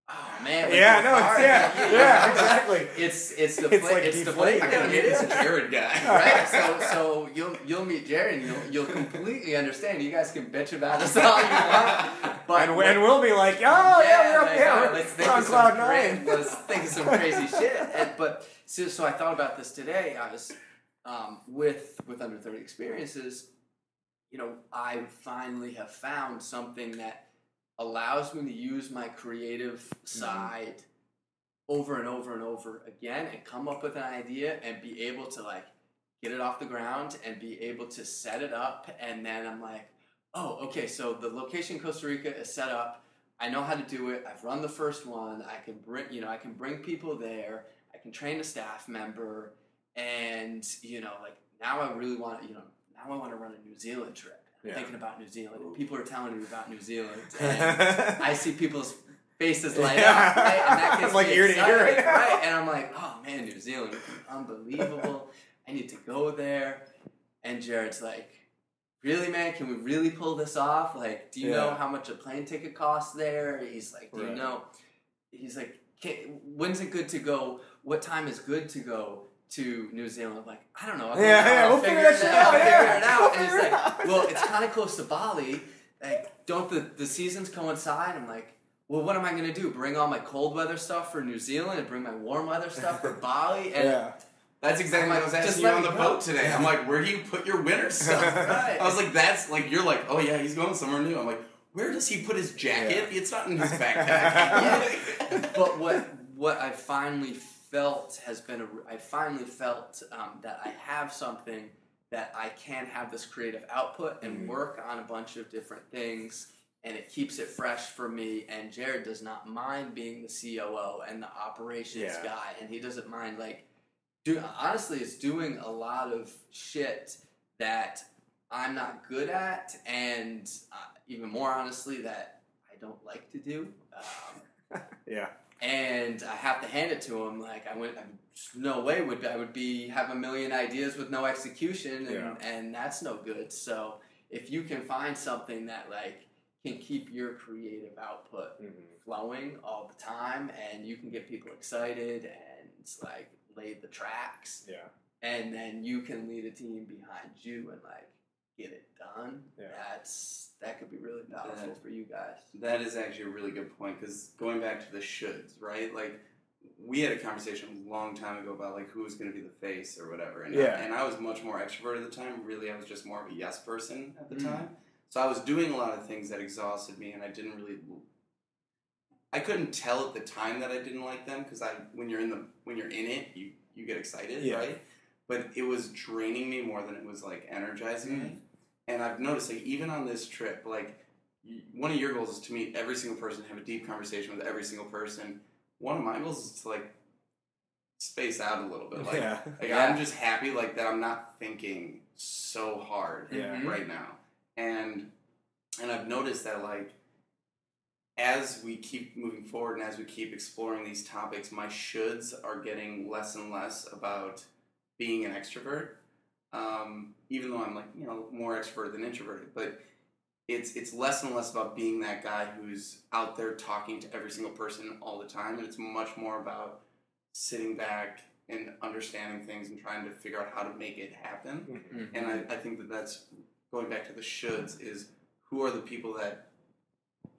oh man, Yeah, no, it's, yeah, *laughs* yeah, exactly. It's it's the It's fla- like it's the deflating. I gotta meet this. Jared guy. *laughs* Right, so so you'll you'll meet Jared and you'll you'll completely understand. You guys can bitch about us all you want, but and, and we'll be like, oh yeah, we're up like, there, all right, we're, let's think on cloud some cra- let's think of some crazy *laughs* shit. And, but so, so I thought about this today. I was um, with with under thirty experiences. You know, I finally have found something that allows me to use my creative mm-hmm. side over and over and over again and come up with an idea and be able to like get it off the ground and be able to set it up and then I'm like, oh, okay, so the location in Costa Rica is set up. I know how to do it. I've run the first one. I can bring, you know, I can bring people there. I can train a staff member, and you know, like now I really want, you know, now I want to run a New Zealand trip. Yeah. thinking about New Zealand. And people are telling me about New Zealand, *laughs* and I see people's faces light up, right? And that *laughs* gets like ear to ear right *laughs* right? And I'm like, oh man, New Zealand, unbelievable. I need to go there. And Jared's like, really, man? Can we really pull this off? Like, do you know how much a plane ticket costs there? He's like, do you know? He's like, when's it good to go? What time is good to go to New Zealand. I'm like, I don't know. Yeah, yeah, I'll we'll figure that it shit out. out, *laughs* yeah. figure it out. We'll and it's figure it like, out. well, it's kind of close to Bali. Like, don't the the seasons coincide? I'm like. Well, what am I gonna do? Bring all my cold weather stuff for New Zealand and bring my warm weather stuff for *laughs* Bali? And yeah. That's exactly what I was Just asking let you on the go. boat today. I'm like, where do you put your winter *laughs* stuff? Right. I was like, that's like, you're like, oh yeah, he's going somewhere new. I'm like, where does he put his jacket? It's not in his backpack. but what what I finally felt has been a I finally felt um, that I have something that I can have this creative output and Mhm. work on a bunch of different things and it keeps it fresh for me and Jared does not mind being the COO and the operations Yeah. guy and he doesn't mind like do honestly is doing a lot of shit that I'm not good at and uh, even more honestly that I don't like to do um, *laughs* Yeah. And I have to hand it to him. Like I went, I'm, no way would I would be have a million ideas with no execution, and, Yeah. and that's no good. So if you can find something that like can keep your creative output Mhm. flowing all the time, and you can get people excited and like lay the tracks, Yeah. and then you can lead a team behind you and like get it done. Yeah. That's that could be really powerful That- for you guys. That is actually a really good point because going back to the shoulds, right? Like we had a conversation a long time ago about like who was going to be the face or whatever, and Yeah. I, and I was much more extroverted at the time. Really, I was just more of a yes person at the Mm. time. So I was doing a lot of things that exhausted me, and I didn't really. I couldn't tell at the time that I didn't like them because I when you're in the when you're in it, you you get excited, Yeah. right? But it was draining me more than it was like energizing Mm. me. And I've noticed like even on this trip, like one of your goals is to meet every single person, have a deep conversation with every single person. One of my goals is to like space out a little bit. Like, yeah. like Yeah. I'm just happy like that I'm not thinking so hard Yeah. Mhm. right now. And and I've noticed that like as we keep moving forward and as we keep exploring these topics, my shoulds are getting less and less about being an extrovert. Um, even though I'm like, you know, more extrovert than introverted, but it's it's less and less about being that guy who's out there talking to every single person all the time, and it's much more about sitting back and understanding things and trying to figure out how to make it happen. Mhm. And I, I think that that's going back to the shoulds is who are the people that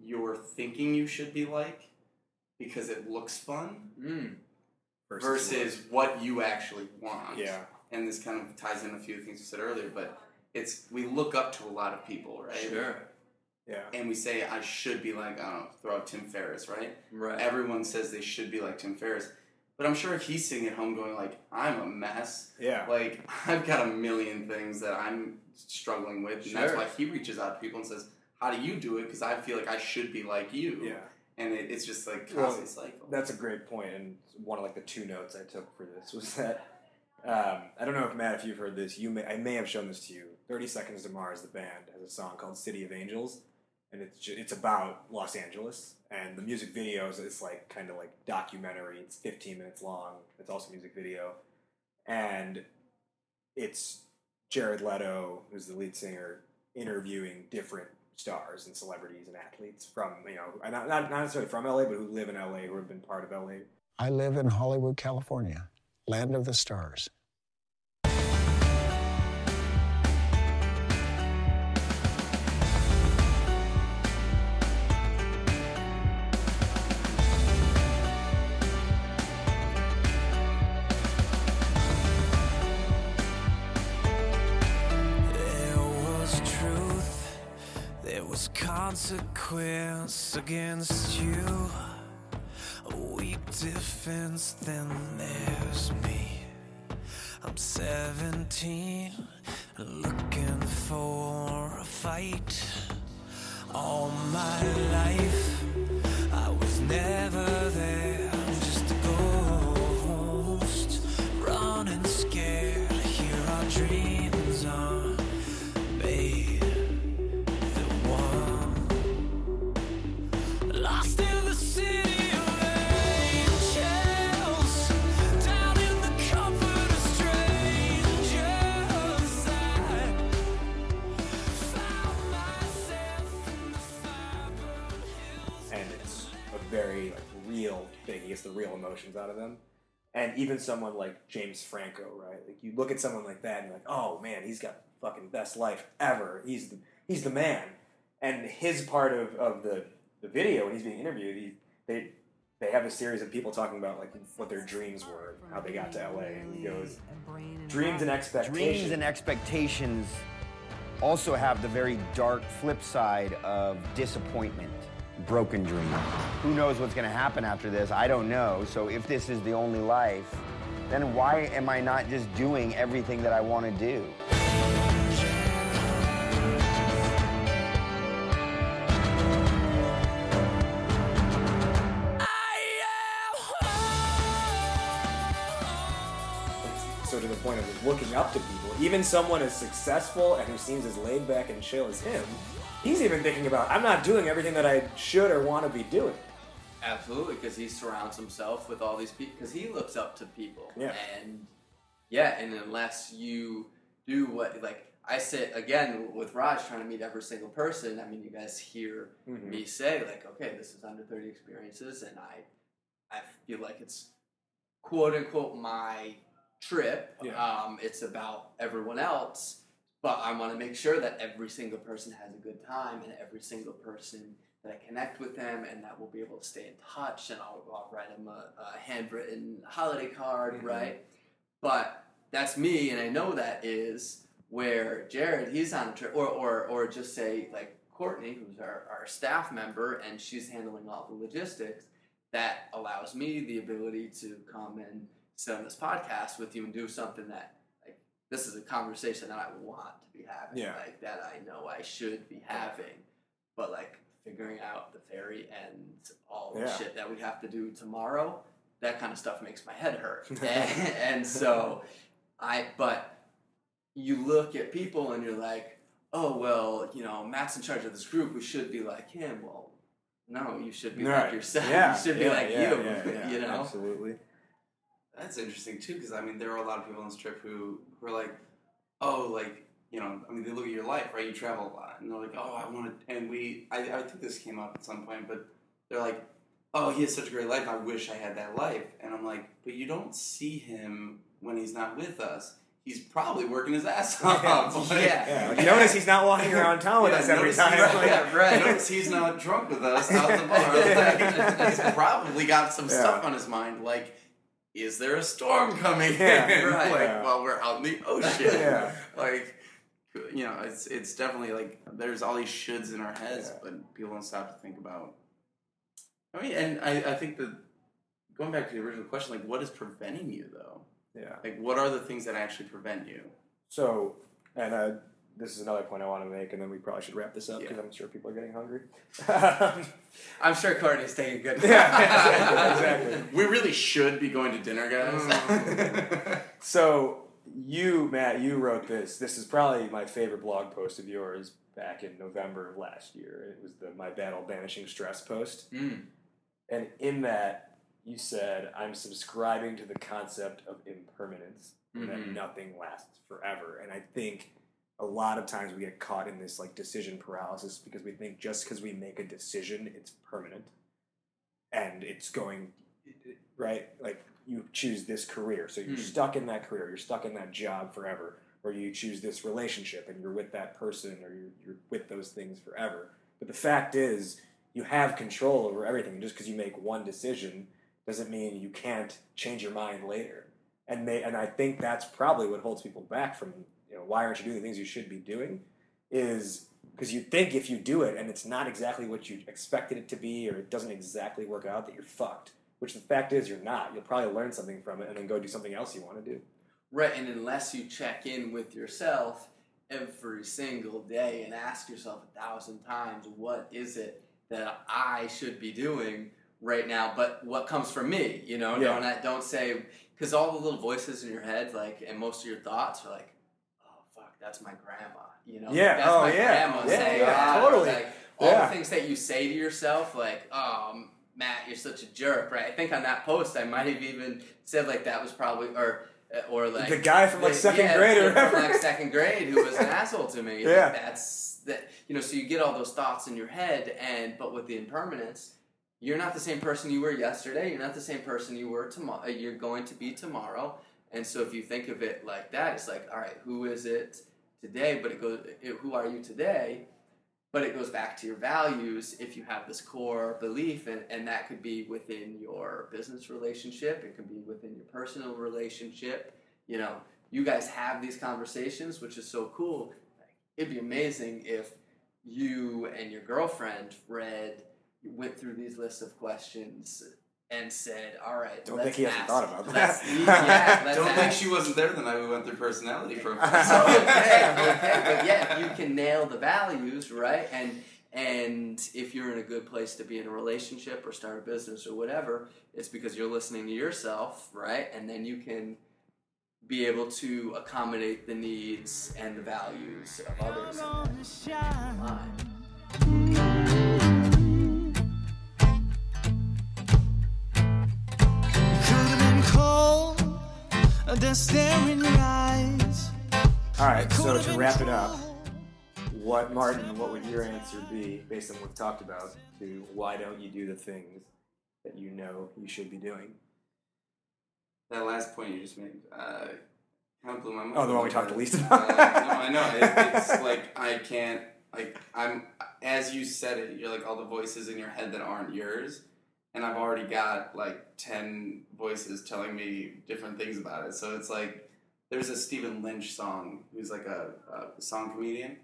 you're thinking you should be like because it looks fun Mm. versus what you actually want. Yeah. And this kind of ties in a few things you said earlier, but it's we look up to a lot of people, right? Sure. Yeah. And we say I should be like I don't know, throw out Tim Ferriss, right? Right. Everyone says they should be like Tim Ferriss, but I'm sure if he's sitting at home going like I'm a mess. Yeah. Like I've got a million things that I'm struggling with, and that's why he reaches out to people and says, "How do you do it?" Because I feel like I should be like you. Yeah. And it, it's just like Well, cycle. That's a great point, and one of like the two notes I took for this was that um, I don't know if Matt, if you've heard this, you may I may have shown this to you. Thirty Seconds to Mars, the band, has a song called "City of Angels," and it's it's about Los Angeles, and the music video is it's like kind of like documentary. It's fifteen minutes long. It's also a music video, and it's Jared Leto, who's the lead singer, interviewing different stars and celebrities and athletes from you know not, not not necessarily from LA, but who live in LA, who have been part of LA. I live in Hollywood, California, land of the stars. There was truth, there was consequence against you. Defense, then there's me. I'm 17, looking for a fight. All my life, I was never there, gets the real emotions out of them. And even someone like James Franco, right? Like you look at someone like that and you're like, oh man, he's got the fucking best life ever. He's the, he's the man. And his part of, of the, the video when he's being interviewed, he, they they have a series of people talking about like what their dreams were, how they got to LA, and he goes, dreams and expectations. Dreams and expectations also have the very dark flip side of disappointment, broken dream. Who knows what's going to happen after this? I don't know. So if this is the only life, then why am I not just doing everything that I want to do? so to the point of looking up to people, even someone as successful and who seems as laid back and chill as him, he's even thinking about, I'm not doing everything that I should or want to be doing. Absolutely, because he surrounds himself with all these people. Because he looks up to people. Yeah. And yeah, and unless you do what, like I sit again with Raj, trying to meet every single person. I mean, you guys hear Mhm. me say like, okay, this is under thirty experiences, and I, I feel like it's quote unquote my trip. Yeah. Um, it's about everyone else, but I want to make sure that every single person has a good time, and every single person that I connect with them, and that we'll be able to stay in touch, and I'll, I'll write them a, a handwritten holiday card, Mhm. right? But that's me, and I know that is where Jared, he's on a trip, or, or, or just say like Courtney, who's our, our staff member, and she's handling all the logistics. That allows me the ability to come and sit on this podcast with you and do something that, this is a conversation that I want to be having, Yeah. like that I know I should be having, but like figuring out the ferry and all the Yeah. shit that we have to do tomorrow, that kind of stuff makes my head hurt, *laughs* and, and so I, but you look at people and you're like, oh well, you know, Matt's in charge of this group. We should be like him. Well, no, you should be like yourself. Yeah, you should be yeah, like yeah, you. *laughs* you know. Absolutely. That's interesting too, because I mean, there are a lot of people on this trip who who are like, oh, like you know, I mean, they look at your life, right? You travel a lot, and they're like, oh, I want to. And we, I, I think this came up at some point, but they're like, oh, he has such a great life. I wish I had that life. And I'm like, but you don't see him when he's not with us. He's probably working his ass *laughs* off. Like, Yeah. Yeah, notice he's not walking around town with Yeah, us every time. he's- Like, yeah, *laughs* right. Notice he's not drunk with us out the bar. *laughs* He's probably got some Yeah. stuff on his mind, like, is there a storm coming Yeah, in? right. *laughs* Like, Yeah. while we're out in the ocean. Yeah. *laughs* Like, you know, it's it's definitely like there's all these shoulds in our heads, Yeah. but people don't stop to think about. I mean, and I, I think that going back to the original question, like, what is preventing you though? yeah. Like, what are the things that actually prevent you? So, and uh, this is another point I want to make, and then we probably should wrap this up because Yeah. I'm sure people are getting hungry. *laughs* I'm sure Courtney's taking good. Yeah, exactly, exactly. *laughs* We really should be going to dinner, guys. Mm. *laughs* so, you, Matt, you wrote this. This is probably my favorite blog post of yours back in November of last year. It was the My Battle Banishing Stress post. Mm. And in that, you said, I'm subscribing to the concept of impermanence and that nothing lasts forever. And I think a lot of times we get caught in this like decision paralysis because we think just because we make a decision, it's permanent and it's going, right? Like you choose this career, so you're Hmm. stuck in that career, you're stuck in that job forever. Or you choose this relationship and you're with that person or you're, you're with those things forever. But the fact is, you have control over everything. Just because you make one decision doesn't mean you can't change your mind later. And they, and I think that's probably what holds people back from know why aren't you doing the things you should be doing is because you think if you do it and it's not exactly what you expected it to be or it doesn't exactly work out that you're fucked. Which the fact is you're not. You'll probably learn something from it and then go do something else you want to do. Right, and unless you check in with yourself every single day and ask yourself a thousand times, what is it that I should be doing right now? But what comes from me, you know? Yeah. Don't don't say because all the little voices in your head, like, and most of your thoughts are like, "Oh fuck, that's my grandma," you know? Yeah, that's oh, my yeah, grandma yeah, saying yeah, that. totally. Like, all Yeah. the things that you say to yourself, like, "Oh, Matt, you're such a jerk," right? I think on that post, I might have even said like that was probably or. uh, Or like the guy from like second yeah, grade or from like second grade who was an *laughs* asshole to me. Yeah. Like, that's that you know, so you get all those thoughts in your head and but with the impermanence, you're not the same person you were yesterday. You're not the same person you were tomorrow. Uh, you're going to be tomorrow. And so if you think of it like that, it's like, all right, who is it today? But it goes, it, who are you today? But it goes back to your values if you have this core belief, and, and that could be within your business relationship, it could be within your personal relationship. You know, you guys have these conversations, which is so cool. It'd be amazing if you and your girlfriend read, went through these lists of questions and said, "All right, Don't let's think he hasn't ask- thought about let's- that. *laughs* yeah, let's Don't think she wasn't there the night we went through personality profiles. okay, okay, *laughs* but yeah, if you can nail the values, right, and and if you're in a good place to be in a relationship or start a business or whatever, it's because you're listening to yourself, right, and then you can be able to accommodate the needs and the values of others. A death stare in your eyes. All right, so to wrap it up, what Martin, what would your answer be based on what we've talked about to why don't you do the things that you know you should be doing? that last point you just made, uh, kind of blew my mind. Oh, the one we a talked bit. the least Uh, no, I know. It, *laughs* it's like I can't. Like I'm, as you said it, you're like all the voices in your head that aren't yours, and I've already got like ten voices telling me different things about it. So it's like there's a Stephen Lynch song who's like a, a song comedian,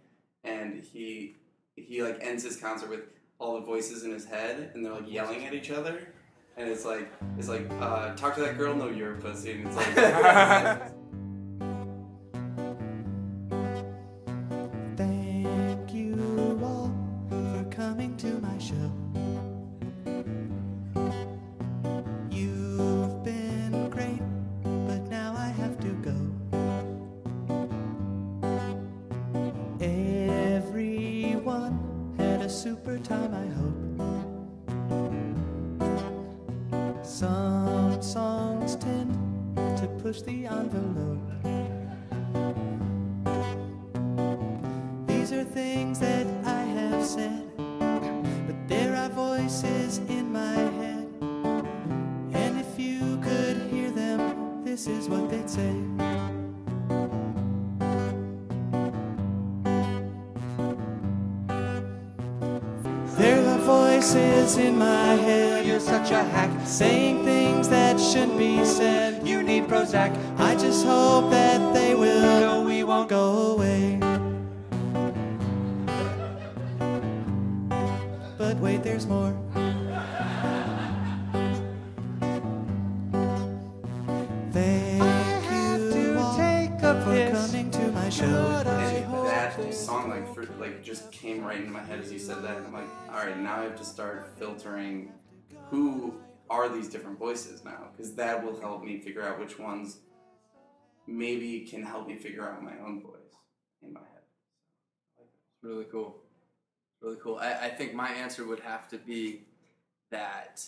and he he like ends his concert with all the voices in his head, and they're like yelling at each other. And it's like it's like uh, talk to that girl, no, you're a pussy. And it's like *laughs* voices in my head. You're such a hack. Saying things that shouldn't be said. You need Prozac. I just hope that they will. No, we won't go away. But wait, there's more. Song like for, like just came right into my head as you said that, and I'm like, all right, now I have to start filtering who are these different voices now, because that will help me figure out which ones maybe can help me figure out my own voice in my head. It's really cool. Really cool. I, I think my answer would have to be that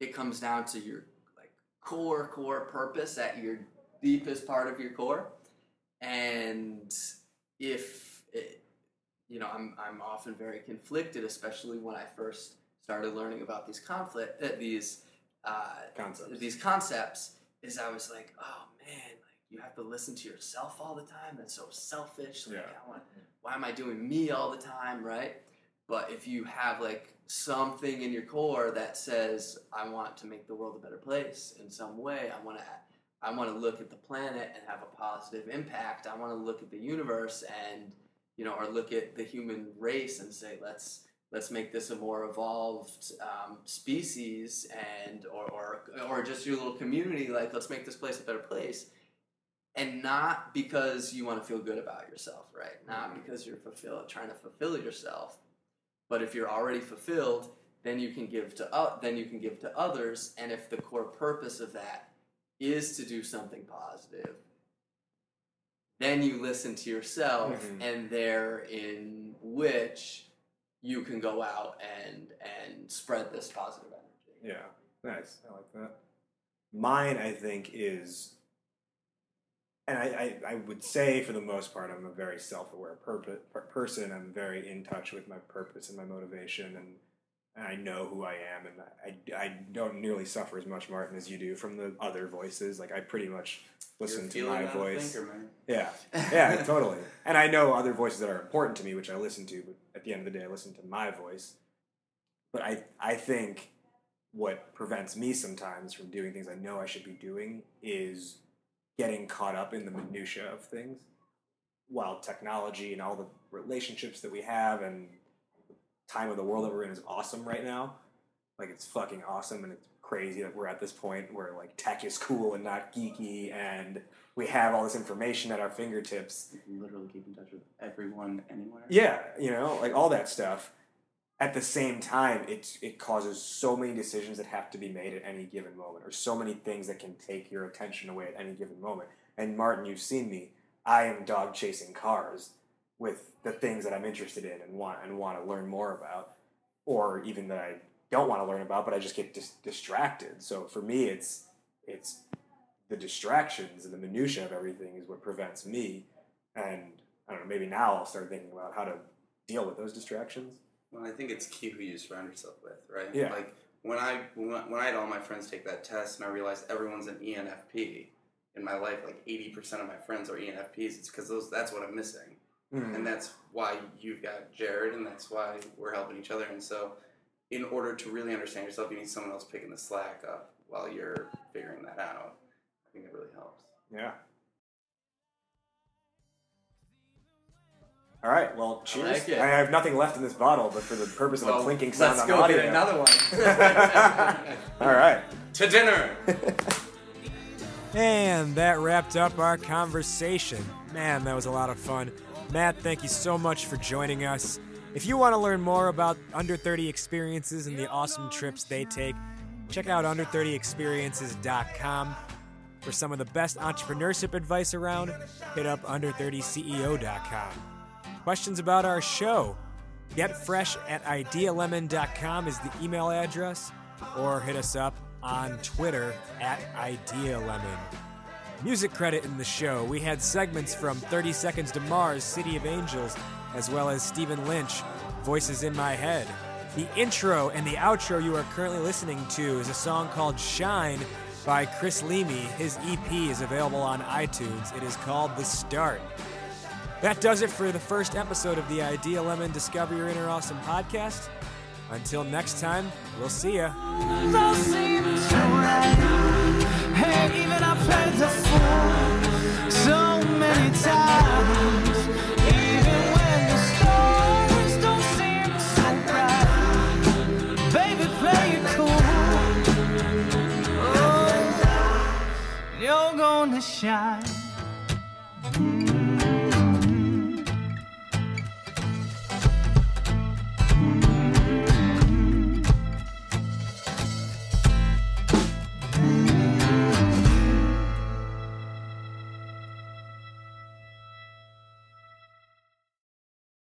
it comes down to your like core core purpose at your deepest part of your core, and if it, you know, I'm I'm often very conflicted, especially when I first started learning about these conflict uh, these uh, Concepts. these concepts. Is I was like, oh man, like you have to listen to yourself all the time. That's so selfish. Like, Yeah. I want, why am I doing me all the time, right? But if you have like something in your core that says, I want to make the world a better place in some way, I want to, I want to look at the planet and have a positive impact. I want to look at the universe and, you know, or look at the human race and say, let's let's make this a more evolved um, species and or, or or just your little community. Like, let's make this place a better place and not because you want to feel good about yourself, right? Not because you're fulfill, trying to fulfill yourself, but if you're already fulfilled, then you can give to uh, then you can give to others. And if the core purpose of that is to do something positive, then you listen to yourself, Mhm. and there in which you can go out and and spread this positive energy. Yeah, nice. I like that. Mine, I think, is, and I, I, I would say for the most part, I'm a very self-aware per- person. I'm very in touch with my purpose and my motivation, and I know who I am, and I, I don't nearly suffer as much, Martin, as you do from the other voices. Like I pretty much listen to my voice. thinker, man. Yeah, yeah, *laughs* totally. And I know other voices that are important to me, which I listen to. But at the end of the day, I listen to my voice. But I, I think what prevents me sometimes from doing things I know I should be doing is getting caught up in the minutia of things. While technology and all the relationships that we have and time of the world that we're in is awesome right now, like it's fucking awesome and it's crazy that we're at this point where like tech is cool and not geeky and we have all this information at our fingertips You can literally keep in touch with everyone anywhere. yeah, you know, like all that stuff. At the same time, it it causes so many decisions that have to be made at any given moment, or so many things that can take your attention away at any given moment. And Martin, you've seen me. I am dog chasing cars with the things that I'm interested in and want and want to learn more about, or even that I don't want to learn about, but I just get dis- distracted. So for me, it's it's the distractions and the minutia of everything is what prevents me. And I don't know, maybe now I'll start thinking about how to deal with those distractions. Well, I think it's key who you surround yourself with, right? Yeah. Like when I when I had all my friends take that test and I realized everyone's an ENFP in my life, like eighty percent of my friends are ENFPs. It's because those that's what I'm missing, Mm. and that's why you've got Jared, and that's why we're helping each other. And so, in order to really understand yourself, you need someone else picking the slack up while you're figuring that out. I think it really helps. Yeah. All right. Well, cheers. like. I have nothing left in this bottle, but for the purpose of a clinking sound let's on go audio. get another one. *laughs* All right. To dinner. *laughs* And that wrapped up our conversation. Man, that was a lot of fun. Matt, thank you so much for joining us. If you want to learn more about Under 30 experiences and the awesome trips they take, check out under30experiences.com. For some of the best entrepreneurship advice around, hit up under30ceo.com. Questions about our show? Getfresh at idealemon.com is the email address, or hit us up on Twitter at idealemon. Music credit in the show. We had segments from 30 Seconds to Mars, City of Angels, as well as Stephen Lynch, Voices in My Head. The intro and the outro you are currently listening to is a song called Shine by Chris Leamy. His EP is available on iTunes. It is called The Start. That does it for the first episode of the Idea Lemon Discover Your Inner Awesome podcast. Until next time, we'll see ya. Even so many times. Even when the stars don't seem so bright, baby, play it cool. Oh, you're gonna shine.